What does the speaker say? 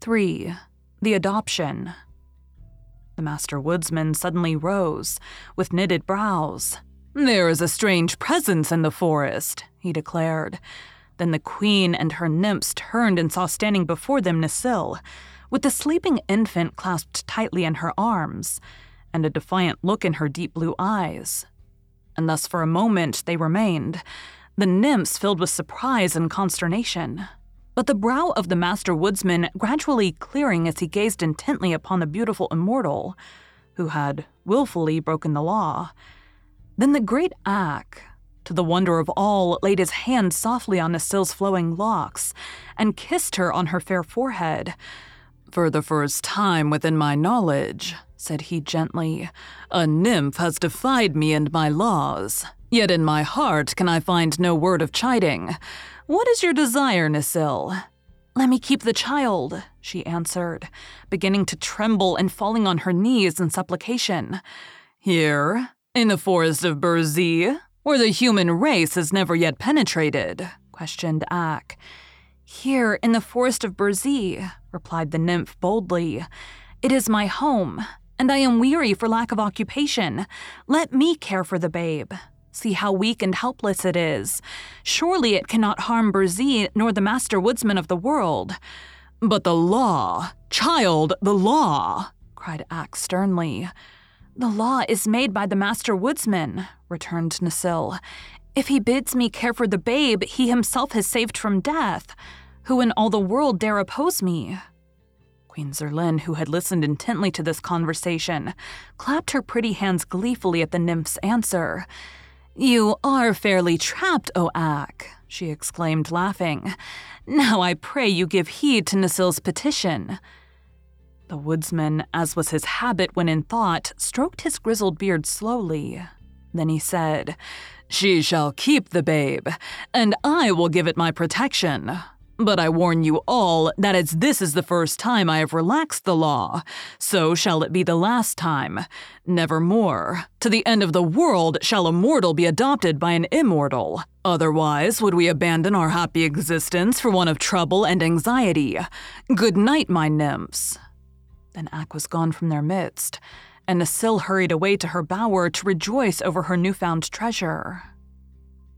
3. The Adoption. The Master Woodsman suddenly rose, with knitted brows. There is a strange presence in the forest, he declared. Then the Queen and her nymphs turned and saw standing before them Necile, with the sleeping infant clasped tightly in her arms, and a defiant look in her deep blue eyes. And thus for a moment they remained, the nymphs filled with surprise and consternation but the brow of the master woodsman gradually clearing as he gazed intently upon the beautiful immortal, who had wilfully broken the law. Then the great Ak, to the wonder of all, laid his hand softly on Necile's flowing locks and kissed her on her fair forehead. For the first time within my knowledge, said he gently, a nymph has defied me and my laws. Yet in my heart can I find no word of chiding. What is your desire, Necile? Let me keep the child, she answered, beginning to tremble and falling on her knees in supplication. Here, in the forest of Burzee, where the human race has never yet penetrated, questioned Ak. Here, in the forest of Burzee, replied the nymph boldly. It is my home, and I am weary for lack of occupation. Let me care for the babe. See how weak and helpless it is. Surely it cannot harm Burzee nor the master woodsman of the world. But the law, child, the law, cried Ak sternly. The law is made by the master woodsman, returned Necile. If he bids me care for the babe he himself has saved from death, who in all the world dare oppose me? Queen Zurline, who had listened intently to this conversation, clapped her pretty hands gleefully at the nymph's answer. You are fairly trapped, O Ak, she exclaimed, laughing. Now I pray you give heed to Necile's petition. The woodsman, as was his habit when in thought, stroked his grizzled beard slowly. Then he said, She shall keep the babe, and I will give it my protection. But I warn you all that as this is the first time I have relaxed the law, so shall it be the last time. Nevermore, to the end of the world, shall a mortal be adopted by an immortal. Otherwise, would we abandon our happy existence for one of trouble and anxiety? Good night, my nymphs. Then Ak was gone from their midst, and Necile hurried away to her bower to rejoice over her newfound treasure.